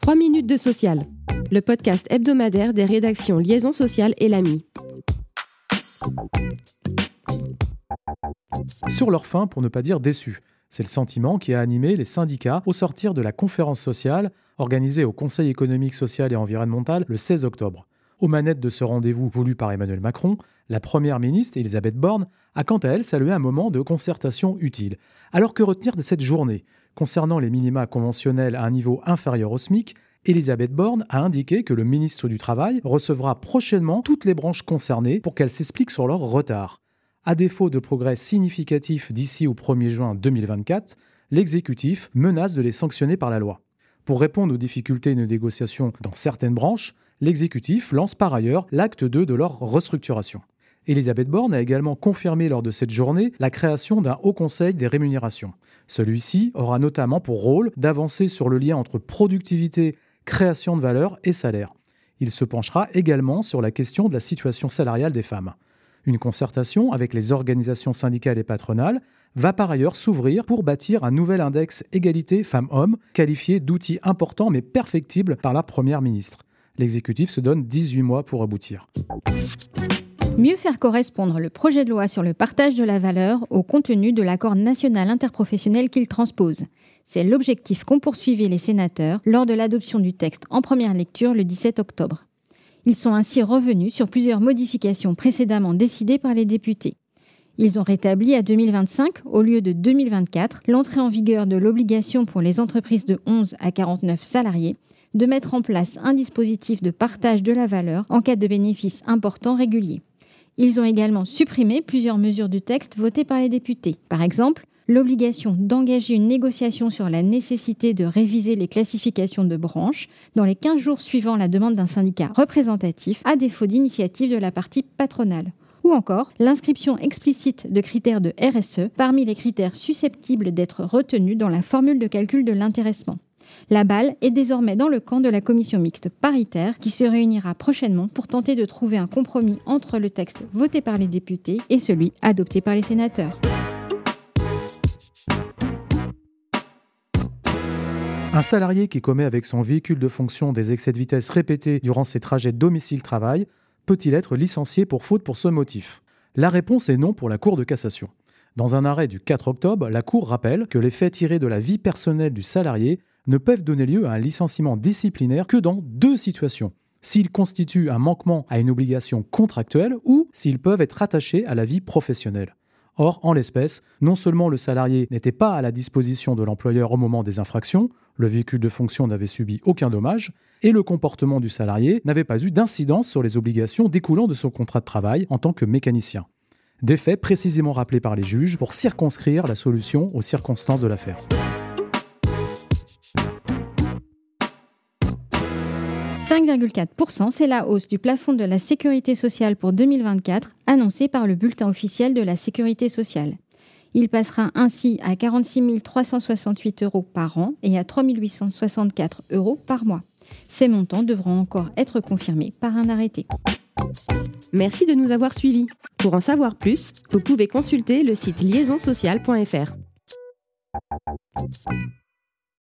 3 minutes de social, le podcast hebdomadaire des rédactions Liaison sociale et l'AMI. Sur leur faim, pour ne pas dire déçus. C'est le sentiment qui a animé les syndicats au sortir de la conférence sociale organisée au Conseil économique, social et environnemental le 16 octobre. Aux manettes de ce rendez-vous voulu par Emmanuel Macron, la première ministre, Elisabeth Borne, a quant à elle salué un moment de concertation utile. Alors que retenir de cette journée? Concernant les minima conventionnels à un niveau inférieur au SMIC, Elisabeth Borne a indiqué que le ministre du Travail recevra prochainement toutes les branches concernées pour qu'elles s'expliquent sur leur retard. À défaut de progrès significatifs d'ici au 1er juin 2024, l'exécutif menace de les sanctionner par la loi. Pour répondre aux difficultés de négociation dans certaines branches, l'exécutif lance par ailleurs l'acte 2 de leur restructuration. Elisabeth Borne a également confirmé lors de cette journée la création d'un haut conseil des rémunérations. Celui-ci aura notamment pour rôle d'avancer sur le lien entre productivité, création de valeur et salaire. Il se penchera également sur la question de la situation salariale des femmes. Une concertation avec les organisations syndicales et patronales va par ailleurs s'ouvrir pour bâtir un nouvel index égalité femmes-hommes, qualifié d'outil important mais perfectible par la Première ministre. L'exécutif se donne 18 mois pour aboutir. Mieux faire correspondre le projet de loi sur le partage de la valeur au contenu de l'accord national interprofessionnel qu'il transpose. C'est l'objectif qu'ont poursuivi les sénateurs lors de l'adoption du texte en première lecture le 17 octobre. Ils sont ainsi revenus sur plusieurs modifications précédemment décidées par les députés. Ils ont rétabli à 2025, au lieu de 2024, l'entrée en vigueur de l'obligation pour les entreprises de 11 à 49 salariés de mettre en place un dispositif de partage de la valeur en cas de bénéfices importants réguliers. Ils ont également supprimé plusieurs mesures du texte votées par les députés. Par exemple, l'obligation d'engager une négociation sur la nécessité de réviser les classifications de branches dans les 15 jours suivant la demande d'un syndicat représentatif à défaut d'initiative de la partie patronale. Ou encore l'inscription explicite de critères de RSE parmi les critères susceptibles d'être retenus dans la formule de calcul de l'intéressement. La balle est désormais dans le camp de la commission mixte paritaire qui se réunira prochainement pour tenter de trouver un compromis entre le texte voté par les députés et celui adopté par les sénateurs. Un salarié qui commet avec son véhicule de fonction des excès de vitesse répétés durant ses trajets domicile-travail peut-il être licencié pour faute pour ce motif? La réponse est non pour la Cour de cassation. Dans un arrêt du 4 octobre, la Cour rappelle que les faits tirés de la vie personnelle du salarié ne peuvent donner lieu à un licenciement disciplinaire que dans deux situations. S'ils constituent un manquement à une obligation contractuelle ou s'ils peuvent être attachés à la vie professionnelle. Or, en l'espèce, non seulement le salarié n'était pas à la disposition de l'employeur au moment des infractions, le véhicule de fonction n'avait subi aucun dommage, et le comportement du salarié n'avait pas eu d'incidence sur les obligations découlant de son contrat de travail en tant que mécanicien. Des faits précisément rappelés par les juges pour circonscrire la solution aux circonstances de l'affaire. 5,4%, c'est la hausse du plafond de la sécurité sociale pour 2024 annoncée par le bulletin officiel de la sécurité sociale. Il passera ainsi à 46 368 euros par an et à 3 864 euros par mois. Ces montants devront encore être confirmés par un arrêté. Merci de nous avoir suivis. Pour en savoir plus, vous pouvez consulter le site liaisonsocial.fr.